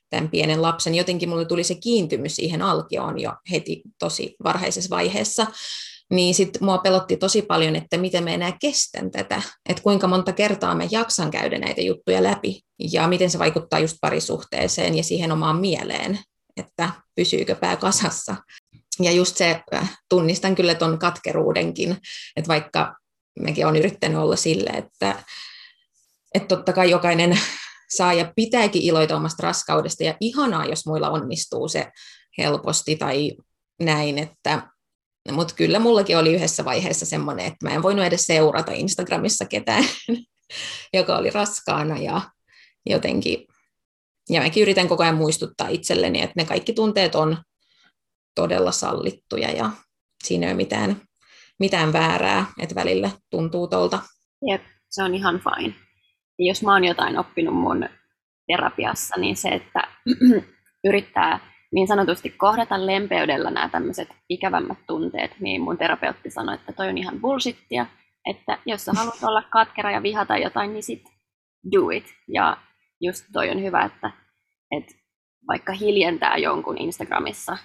tämän pienen lapsen. Jotenkin mulle tuli se kiintymys siihen alkioon jo heti tosi varhaisessa vaiheessa. Niin sitten mua pelotti tosi paljon, että miten mä enää kestän tätä, että kuinka monta kertaa mä jaksan käydä näitä juttuja läpi ja miten se vaikuttaa just parisuhteeseen ja siihen omaan mieleen, että pysyykö pää kasassa. Ja just se, äh, tunnistan kyllä ton katkeruudenkin, että vaikka mekin on yrittänyt olla sille, että, että totta kai jokainen saa ja pitääkin iloita omasta raskaudesta ja ihanaa, jos muilla onnistuu se helposti tai näin, että mutta kyllä mullakin oli yhdessä vaiheessa semmoinen, että mä en voinut edes seurata Instagramissa ketään, joka oli raskaana ja jotenkin, ja mäkin yritän koko ajan muistuttaa itselleni, että ne kaikki tunteet on todella sallittuja ja siinä ei ole mitään, mitään väärää, että välillä tuntuu tolta. Jep, se on ihan fine. Ja jos mä oon jotain oppinut mun terapiassa, niin se, että yrittää niin sanotusti kohdata lempeydellä nämä tämmöiset ikävämmät tunteet, niin mun terapeutti sanoi, että toi on ihan bullshittia, että jos sä haluat olla katkera ja vihata jotain, niin sit do it. Ja just toi on hyvä, että, että vaikka hiljentää jonkun Instagramissa,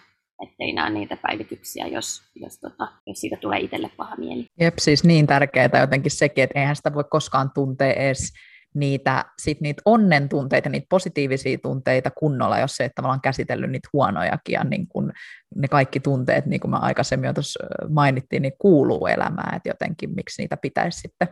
ettei näe niitä päivityksiä, jos, jos, tota, jos siitä tulee itselle paha mieli. Jep, siis niin tärkeää jotenkin sekin, että eihän sitä voi koskaan tuntea edes niitä, sit niitä onnen tunteita, niitä positiivisia tunteita kunnolla, jos se, että tavallaan käsitellyt niitä huonojakin, ja niin kun ne kaikki tunteet, niin kuin mä aikaisemmin jo tuossa mainittiin, niin kuuluu elämään, että jotenkin miksi niitä pitäisi sitten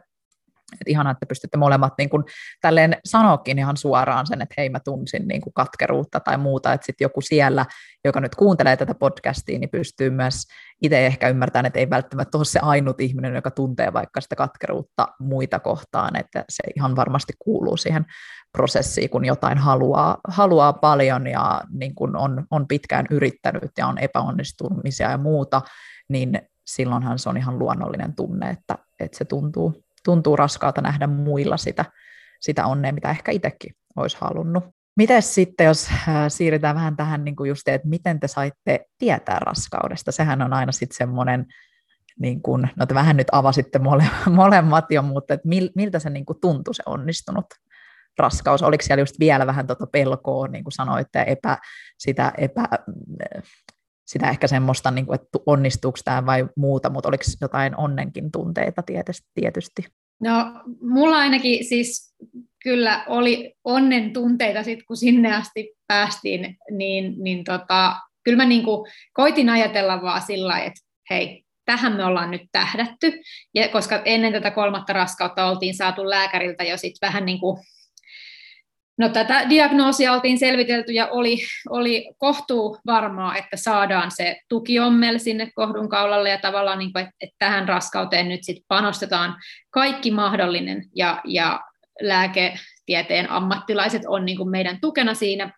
että ihanaa, että pystytte molemmat niin kuin, tälleen sanoakin ihan suoraan sen, että hei mä tunsin niin kuin katkeruutta tai muuta, että sitten joku siellä, joka nyt kuuntelee tätä podcastia, niin pystyy myös itse ehkä ymmärtämään, että ei välttämättä ole se ainut ihminen, joka tuntee vaikka sitä katkeruutta muita kohtaan, että se ihan varmasti kuuluu siihen prosessiin, kun jotain haluaa, haluaa paljon ja niin kuin on, on pitkään yrittänyt ja on epäonnistumisia ja muuta, niin silloinhan se on ihan luonnollinen tunne, että, että se tuntuu tuntuu raskaalta nähdä muilla sitä, sitä onnea, mitä ehkä itsekin olisi halunnut. Miten sitten, jos äh, siirrytään vähän tähän niin kuin just, että miten te saitte tietää raskaudesta? Sehän on aina sitten semmoinen, niin kuin, no te vähän nyt avasitte mole, molemmat jo, mutta että mil, miltä se niin kuin tuntui se onnistunut raskaus? Oliko siellä just vielä vähän tuota pelkoa, niin kuin sanoitte, epä, sitä epä, sitä ehkä semmoista, niin kuin, että onnistuuko tämä vai muuta, mutta oliko jotain onnenkin tunteita tietysti? No, mulla ainakin siis kyllä oli onnen tunteita sit, kun sinne asti päästiin, niin, niin tota, kyllä mä niin kuin koitin ajatella vaan sillä että hei, tähän me ollaan nyt tähdätty, ja koska ennen tätä kolmatta raskautta oltiin saatu lääkäriltä jo sit vähän niin kuin No, tätä diagnoosia oltiin selvitelty ja oli, oli kohtuu varmaa, että saadaan se tukiommel sinne kohdunkaulalle ja tavallaan, niin kuin, että, että tähän raskauteen nyt sit panostetaan kaikki mahdollinen ja, ja lääketieteen ammattilaiset on niin kuin meidän tukena siinä.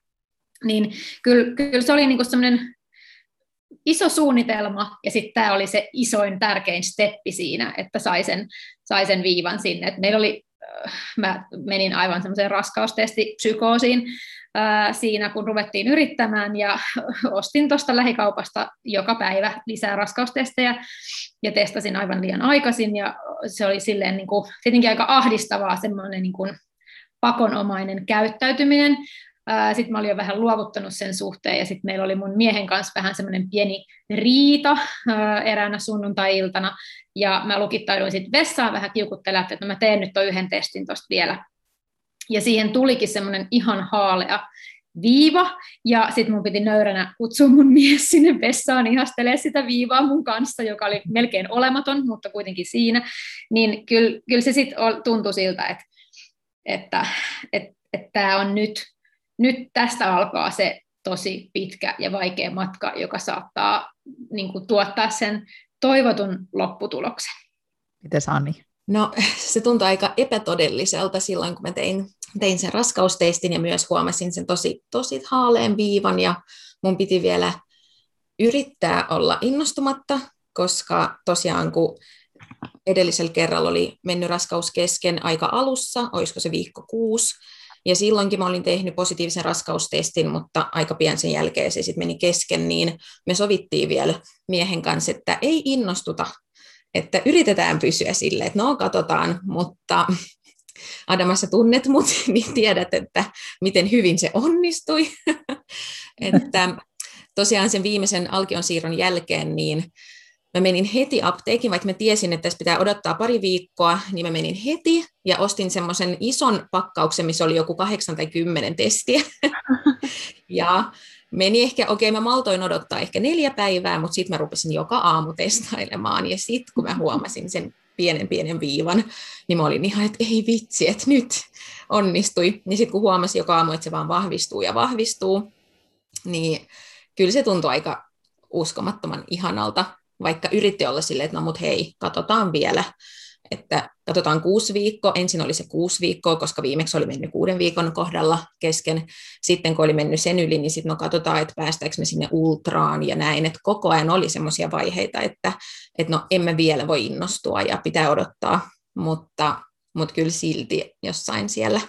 Niin kyllä, kyllä se oli niin kuin iso suunnitelma ja sitten tämä oli se isoin tärkein steppi siinä, että sai sen, sai sen viivan sinne. Et meillä oli mä menin aivan semmoiseen raskaustestipsykoosiin siinä, kun ruvettiin yrittämään ja ostin tuosta lähikaupasta joka päivä lisää raskaustestejä ja testasin aivan liian aikaisin ja se oli silleen niin kuin, tietenkin aika ahdistavaa semmoinen niin kuin pakonomainen käyttäytyminen. Sitten mä olin jo vähän luovuttanut sen suhteen ja sitten meillä oli mun miehen kanssa vähän semmoinen pieni riita eräänä sunnuntai-iltana ja mä lukittauduin sitten vessaan vähän kiukuttelemaan, että no mä teen nyt tuon yhden testin tuosta vielä. Ja siihen tulikin semmoinen ihan haalea viiva, ja sitten mun piti nöyränä kutsua mun mies sinne vessaan ihastelemaan sitä viivaa mun kanssa, joka oli melkein olematon, mutta kuitenkin siinä, niin kyllä, kyllä se sitten tuntui siltä, että että että että tämä on nyt, nyt tästä alkaa se tosi pitkä ja vaikea matka, joka saattaa niin kuin, tuottaa sen toivotun lopputuloksen. Miten Anni? No se tuntui aika epätodelliselta silloin, kun mä tein, tein sen raskausteistin ja myös huomasin sen tosi, tosi haaleen viivan ja mun piti vielä yrittää olla innostumatta, koska tosiaan kun edellisellä kerralla oli mennyt raskaus kesken aika alussa, olisiko se viikko kuusi, ja silloinkin mä olin tehnyt positiivisen raskaustestin, mutta aika pian sen jälkeen se sitten meni kesken, niin me sovittiin vielä miehen kanssa, että ei innostuta, että yritetään pysyä silleen, että no katsotaan, mutta Adamassa tunnet mut, niin tiedät, että miten hyvin se onnistui. että tosiaan sen viimeisen alkion siirron jälkeen, niin mä menin heti apteekin, vaikka mä tiesin, että tässä pitää odottaa pari viikkoa, niin mä menin heti ja ostin semmoisen ison pakkauksen, missä oli joku kahdeksan tai kymmenen testiä. ja meni ehkä, okei okay, mä maltoin odottaa ehkä neljä päivää, mutta sitten mä rupesin joka aamu testailemaan ja sitten kun mä huomasin sen pienen pienen viivan, niin mä olin ihan, että ei vitsi, että nyt onnistui. Niin sitten kun huomasin joka aamu, että se vaan vahvistuu ja vahvistuu, niin kyllä se tuntui aika uskomattoman ihanalta vaikka yritti olla silleen, että no mut hei, katsotaan vielä, että katsotaan kuusi viikkoa, ensin oli se kuusi viikkoa, koska viimeksi oli mennyt kuuden viikon kohdalla kesken, sitten kun oli mennyt sen yli, niin sitten no katsotaan, että päästäänkö me sinne ultraan ja näin, että koko ajan oli semmoisia vaiheita, että, että no emme vielä voi innostua ja pitää odottaa, mutta, mutta kyllä silti jossain siellä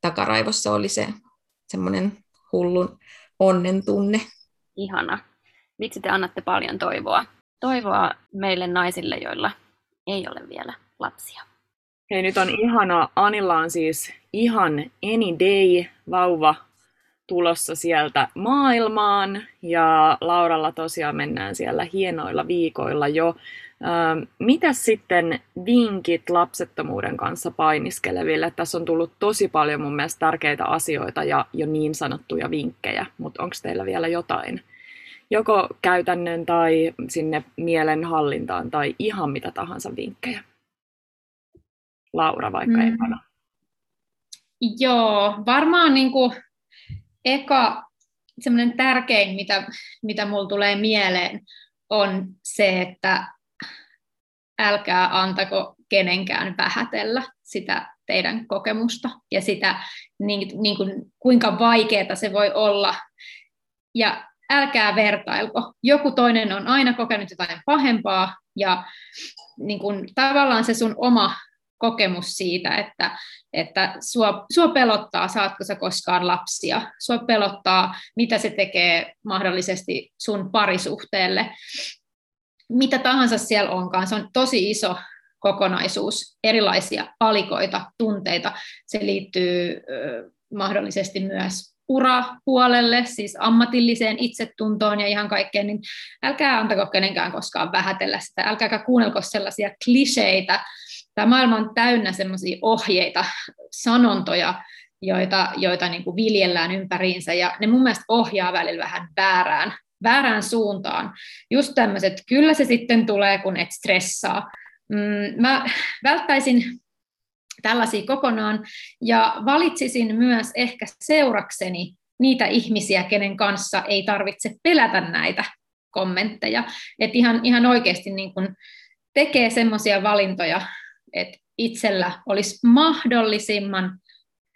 takaraivossa oli se semmoinen hullun onnen tunne. Ihana. Miksi te annatte paljon toivoa toivoa meille naisille, joilla ei ole vielä lapsia. Hei, nyt on ihana. Anilla on siis ihan any day vauva tulossa sieltä maailmaan ja Lauralla tosiaan mennään siellä hienoilla viikoilla jo. Ähm, mitä sitten vinkit lapsettomuuden kanssa painiskeleville? Tässä on tullut tosi paljon mun mielestä tärkeitä asioita ja jo niin sanottuja vinkkejä, mutta onko teillä vielä jotain joko käytännön tai sinne mielenhallintaan tai ihan mitä tahansa vinkkejä. Laura vaikka mm. ekana. Joo, varmaan niin kuin eka semmoinen tärkein, mitä, mitä mulla tulee mieleen, on se, että älkää antako kenenkään vähätellä sitä teidän kokemusta ja sitä, niin, niin kuin, kuinka vaikeaa se voi olla. Ja älkää vertailko. Joku toinen on aina kokenut jotain pahempaa ja niin kuin, tavallaan se sun oma kokemus siitä, että, että sua, sua pelottaa, saatko sä koskaan lapsia, sua pelottaa, mitä se tekee mahdollisesti sun parisuhteelle, mitä tahansa siellä onkaan, se on tosi iso kokonaisuus, erilaisia palikoita, tunteita, se liittyy ö, mahdollisesti myös urapuolelle, siis ammatilliseen itsetuntoon ja ihan kaikkeen, niin älkää antako kenenkään koskaan vähätellä sitä, älkääkä kuunnelko sellaisia kliseitä. Tämä maailma on täynnä sellaisia ohjeita, sanontoja, joita, joita niin kuin viljellään ympäriinsä, ja ne mun mielestä ohjaa välillä vähän väärään, väärään suuntaan. Just tämmöiset, kyllä se sitten tulee, kun et stressaa. Mm, mä välttäisin tällaisia kokonaan, ja valitsisin myös ehkä seurakseni niitä ihmisiä, kenen kanssa ei tarvitse pelätä näitä kommentteja. Että ihan, ihan oikeasti niin kun tekee semmoisia valintoja, että itsellä olisi mahdollisimman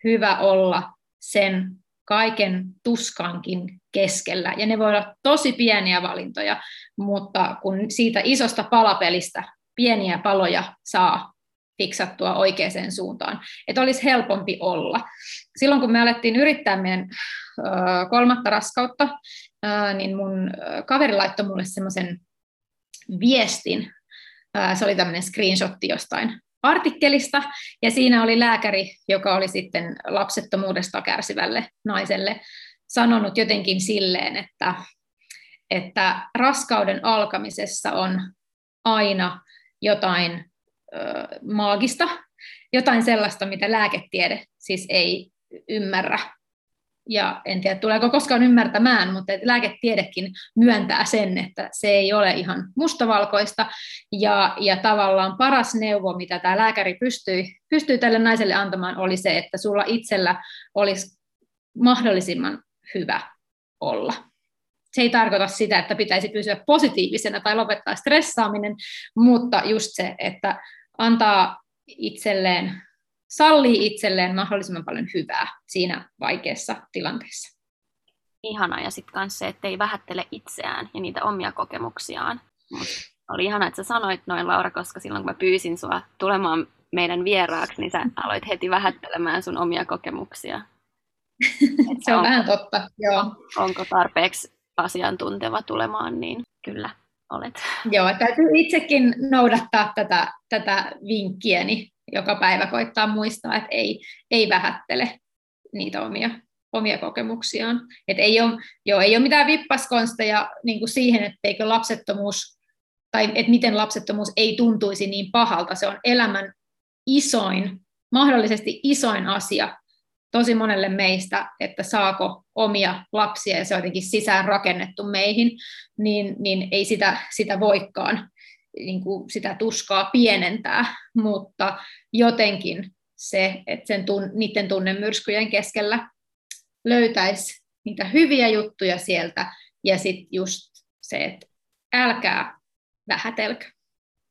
hyvä olla sen kaiken tuskankin keskellä. Ja ne voi olla tosi pieniä valintoja, mutta kun siitä isosta palapelistä pieniä paloja saa fiksattua oikeaan suuntaan, että olisi helpompi olla. Silloin kun me alettiin yrittää meidän kolmatta raskautta, niin mun kaveri laittoi mulle semmoisen viestin, se oli tämmöinen screenshotti jostain artikkelista, ja siinä oli lääkäri, joka oli sitten lapsettomuudesta kärsivälle naiselle sanonut jotenkin silleen, että, että raskauden alkamisessa on aina jotain maagista, jotain sellaista, mitä lääketiede siis ei ymmärrä. Ja en tiedä, tuleeko koskaan ymmärtämään, mutta lääketiedekin myöntää sen, että se ei ole ihan mustavalkoista. Ja, ja tavallaan paras neuvo, mitä tämä lääkäri pystyi, pystyi tälle naiselle antamaan, oli se, että sulla itsellä olisi mahdollisimman hyvä olla. Se ei tarkoita sitä, että pitäisi pysyä positiivisena tai lopettaa stressaaminen, mutta just se, että antaa itselleen, sallii itselleen mahdollisimman paljon hyvää siinä vaikeassa tilanteessa. Ihana, ja sitten myös se, että ei vähättele itseään ja niitä omia kokemuksiaan. Mut oli ihana, että sä sanoit noin, Laura, koska silloin kun mä pyysin sua tulemaan meidän vieraaksi, niin sä aloit heti vähättelemään sun omia kokemuksia. se on onko, vähän totta, joo. Onko tarpeeksi asiantunteva tulemaan, niin kyllä olet. Joo, täytyy itsekin noudattaa tätä, tätä vinkkiä, niin joka päivä koittaa muistaa, että ei, ei vähättele niitä omia, omia kokemuksiaan. Et ei, ole, joo, ei ole mitään vippaskonsteja niin kuin siihen, etteikö lapsettomuus, tai että miten lapsettomuus ei tuntuisi niin pahalta. Se on elämän isoin, mahdollisesti isoin asia, tosi monelle meistä, että saako omia lapsia ja se on jotenkin sisään rakennettu meihin, niin, niin ei sitä, sitä voikaan niin kuin sitä tuskaa pienentää, mutta jotenkin se, että sen tun, niiden tunnemyrskyjen keskellä löytäisi niitä hyviä juttuja sieltä ja sitten just se, että älkää vähätelkö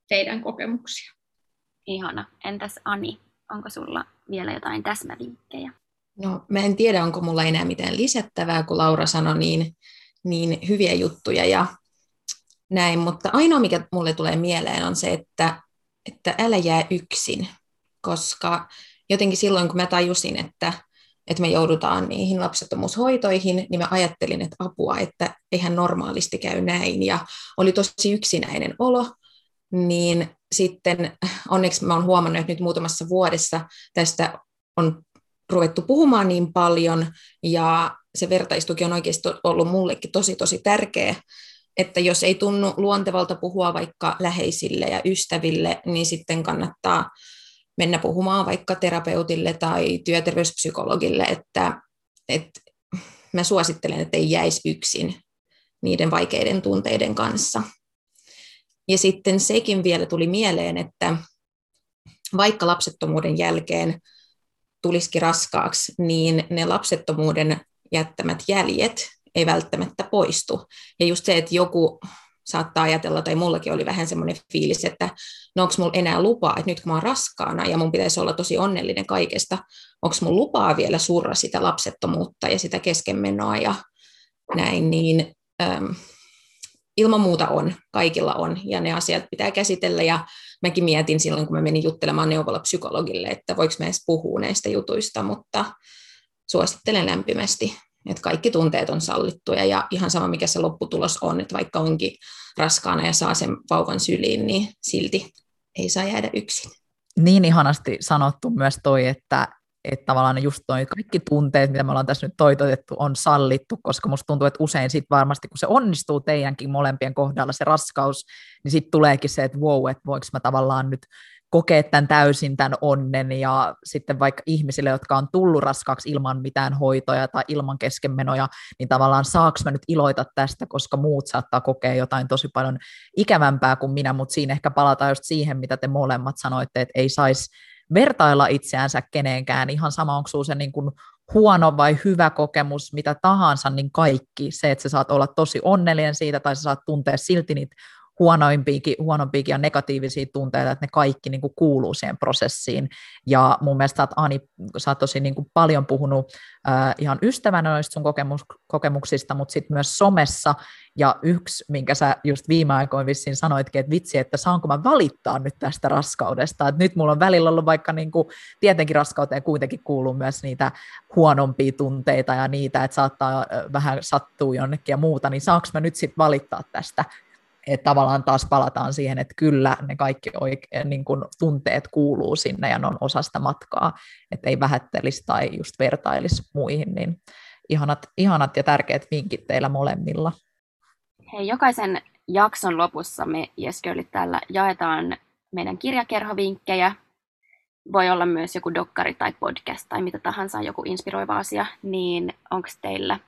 teidän kokemuksia. Ihana. Entäs Ani, onko sulla vielä jotain täsmävinkkejä? No, mä en tiedä, onko mulla enää mitään lisättävää, kun Laura sanoi niin, niin hyviä juttuja ja näin, mutta ainoa, mikä mulle tulee mieleen, on se, että, että älä jää yksin, koska jotenkin silloin, kun mä tajusin, että, että me joudutaan niihin lapsettomuushoitoihin, niin mä ajattelin, että apua, että eihän normaalisti käy näin, ja oli tosi yksinäinen olo, niin sitten onneksi mä oon huomannut, että nyt muutamassa vuodessa tästä on ruvettu puhumaan niin paljon, ja se vertaistuki on oikeasti ollut mullekin tosi tosi tärkeä, että jos ei tunnu luontevalta puhua vaikka läheisille ja ystäville, niin sitten kannattaa mennä puhumaan vaikka terapeutille tai työterveyspsykologille, että, että mä suosittelen, että ei jäisi yksin niiden vaikeiden tunteiden kanssa. Ja sitten sekin vielä tuli mieleen, että vaikka lapsettomuuden jälkeen tulisikin raskaaksi, niin ne lapsettomuuden jättämät jäljet ei välttämättä poistu. Ja just se, että joku saattaa ajatella, tai mullakin oli vähän semmoinen fiilis, että no onko mulla enää lupaa, että nyt kun mä oon raskaana ja mun pitäisi olla tosi onnellinen kaikesta, onko mulla lupaa vielä surra sitä lapsettomuutta ja sitä keskenmenoa ja näin, niin äm, ilman muuta on, kaikilla on, ja ne asiat pitää käsitellä, ja mäkin mietin silloin, kun mä menin juttelemaan neuvolapsykologille, että voiko mä edes puhua näistä jutuista, mutta suosittelen lämpimästi, että kaikki tunteet on sallittuja, ja ihan sama mikä se lopputulos on, että vaikka onkin raskaana ja saa sen vauvan syliin, niin silti ei saa jäädä yksin. Niin ihanasti sanottu myös toi, että että tavallaan just toi kaikki tunteet, mitä me ollaan tässä nyt toitotettu, on sallittu, koska musta tuntuu, että usein sit varmasti, kun se onnistuu teidänkin molempien kohdalla se raskaus, niin sitten tuleekin se, että wow, että voiko mä tavallaan nyt kokea tämän täysin tämän onnen ja sitten vaikka ihmisille, jotka on tullut raskaaksi ilman mitään hoitoja tai ilman keskenmenoja, niin tavallaan saaks mä nyt iloita tästä, koska muut saattaa kokea jotain tosi paljon ikävämpää kuin minä, mutta siinä ehkä palataan just siihen, mitä te molemmat sanoitte, että ei saisi vertailla itseänsä kenenkään, ihan sama onko se niin kuin huono vai hyvä kokemus, mitä tahansa, niin kaikki, se, että sä saat olla tosi onnellinen siitä tai sä saat tuntea silti niitä huonoimpiakin, huonompiakin ja negatiivisia tunteita, että ne kaikki niin kuin kuuluu siihen prosessiin. Ja mun mielestä sä oot, Ani, sä oot tosi niin kuin paljon puhunut äh, ihan ystävänä noista sun kokemus, kokemuksista, mutta sitten myös somessa. Ja yksi, minkä sä just viime aikoina vissiin sanoitkin, että vitsi, että saanko mä valittaa nyt tästä raskaudesta. Että nyt mulla on välillä ollut vaikka niin kuin, tietenkin raskauteen kuitenkin kuuluu myös niitä huonompia tunteita ja niitä, että saattaa vähän sattua jonnekin ja muuta, niin saanko mä nyt sitten valittaa tästä että tavallaan taas palataan siihen, että kyllä ne kaikki oike- niin kuin tunteet kuuluu sinne ja ne on osa sitä matkaa, että ei vähättelisi tai just vertailisi muihin, niin ihanat, ihanat ja tärkeät vinkit teillä molemmilla. Hei, jokaisen jakson lopussa me Jeskölit täällä jaetaan meidän kirjakerhovinkkejä. Voi olla myös joku dokkari tai podcast tai mitä tahansa, joku inspiroiva asia. Niin onko teillä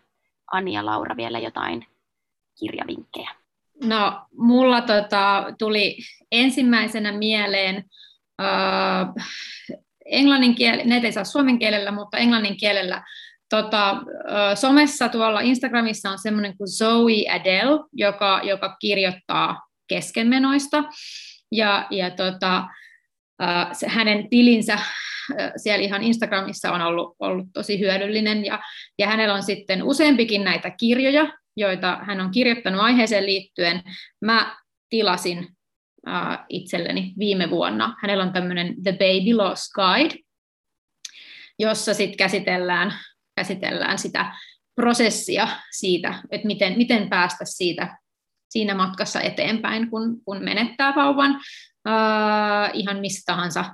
Ani ja Laura vielä jotain kirjavinkkejä? No, mulla tota, tuli ensimmäisenä mieleen äh, englannin kieli, ne ei saa suomen kielellä, mutta englannin kielellä tota, äh, somessa tuolla Instagramissa on semmoinen kuin Zoe Adele, joka, joka kirjoittaa keskenmenoista. Ja, ja tota, äh, se, hänen tilinsä äh, siellä ihan Instagramissa on ollut, ollut tosi hyödyllinen. Ja, ja hänellä on sitten useampikin näitä kirjoja, joita hän on kirjoittanut aiheeseen liittyen. Mä tilasin uh, itselleni viime vuonna. Hänellä on tämmöinen The Baby Loss Guide, jossa sitten käsitellään, käsitellään sitä prosessia siitä, että miten, miten päästä siitä siinä matkassa eteenpäin, kun, kun menettää vauvan uh, ihan missä tahansa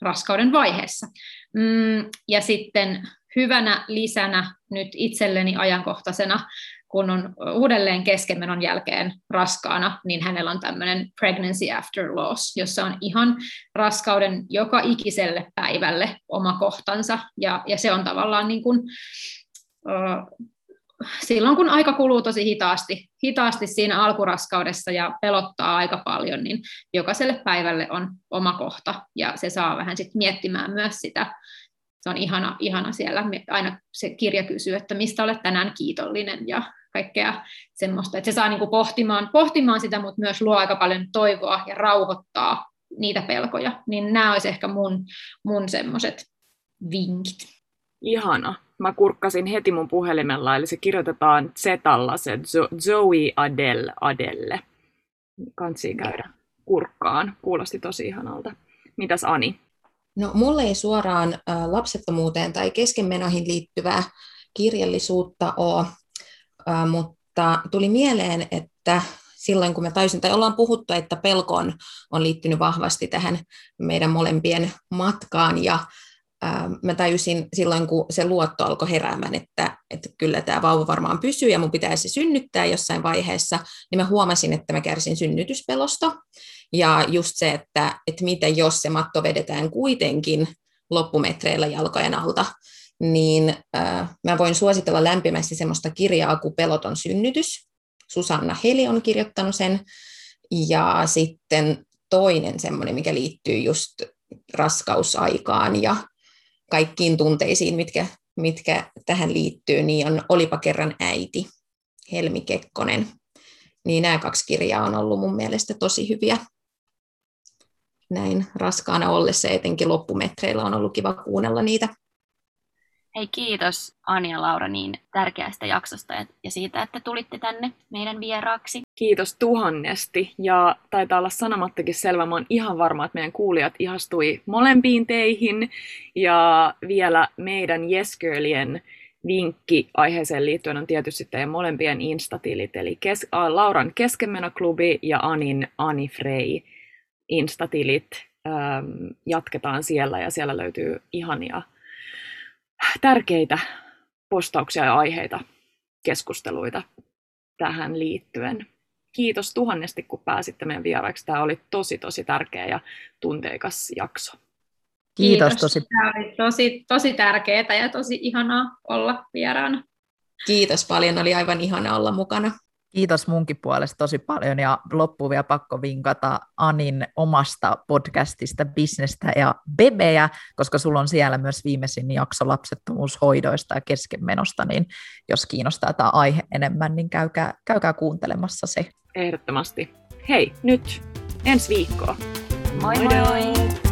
raskauden vaiheessa. Mm, ja sitten hyvänä lisänä nyt itselleni ajankohtaisena kun on uudelleen keskenmenon jälkeen raskaana, niin hänellä on tämmöinen pregnancy after loss, jossa on ihan raskauden joka ikiselle päivälle oma kohtansa, ja, ja se on tavallaan niin kuin, uh, silloin kun aika kuluu tosi hitaasti, hitaasti siinä alkuraskaudessa ja pelottaa aika paljon, niin jokaiselle päivälle on oma kohta, ja se saa vähän sitten miettimään myös sitä, se on ihana, ihana siellä. Aina se kirja kysyy, että mistä olet tänään kiitollinen ja kaikkea semmoista, että se saa niin kuin pohtimaan, pohtimaan sitä, mutta myös luo aika paljon toivoa ja rauhoittaa niitä pelkoja. Niin nämä olisi ehkä mun, mun semmoiset vinkit. Ihana. Mä kurkkasin heti mun puhelimella, eli se kirjoitetaan Zetalla, se Zoe Adele Adelle. Kansi käydä kurkkaan. Kuulosti tosi ihanalta. Mitäs Ani? No mulle ei suoraan lapsettomuuteen tai keskenmenoihin liittyvää kirjallisuutta ole, mutta tuli mieleen, että silloin kun me taisin, tai ollaan puhuttu, että pelko on, on liittynyt vahvasti tähän meidän molempien matkaan, ja mä tajusin silloin, kun se luotto alkoi heräämään, että, että kyllä tämä vauva varmaan pysyy ja mun pitäisi synnyttää jossain vaiheessa, niin mä huomasin, että mä kärsin synnytyspelosta. Ja just se, että, että mitä jos se matto vedetään kuitenkin loppumetreillä jalkojen alta, niin äh, mä voin suositella lämpimästi semmoista kirjaa kuin Peloton synnytys. Susanna Heli on kirjoittanut sen. Ja sitten toinen semmoinen, mikä liittyy just raskausaikaan ja kaikkiin tunteisiin, mitkä, mitkä tähän liittyy, niin on Olipa kerran äiti, Helmi Kekkonen. Niin nämä kaksi kirjaa on ollut mun mielestä tosi hyviä näin raskaana ollessa, etenkin loppumetreillä on ollut kiva kuunnella niitä. Hei kiitos Anja ja Laura niin tärkeästä jaksosta ja siitä, että tulitte tänne meidän vieraaksi. Kiitos tuhannesti ja taitaa olla sanomattakin selvä. Mä oon ihan varma, että meidän kuulijat ihastui molempiin teihin ja vielä meidän Yes Girlien vinkki aiheeseen liittyen on tietysti teidän molempien instatilit, eli kes- Lauran keskenmenoklubi ja Anin Ani Frey instatilit. Ähm, jatketaan siellä ja siellä löytyy ihania tärkeitä postauksia ja aiheita, keskusteluita tähän liittyen. Kiitos tuhannesti, kun pääsitte meidän vieraiksi. Tämä oli tosi, tosi tärkeä ja tunteikas jakso. Kiitos, Kiitos. tosi. Tämä oli tosi, tosi tärkeää ja tosi ihanaa olla vieraana. Kiitos paljon, oli aivan ihana olla mukana. Kiitos munkin puolesta tosi paljon ja loppuun vielä pakko vinkata Anin omasta podcastista Bisnestä ja Bebeä, koska sulla on siellä myös viimeisin jakso lapsettomuushoidoista ja keskenmenosta, niin jos kiinnostaa tämä aihe enemmän, niin käykää, käykää kuuntelemassa se. Ehdottomasti. hei, nyt ensi viikkoa. Moi moi! moi.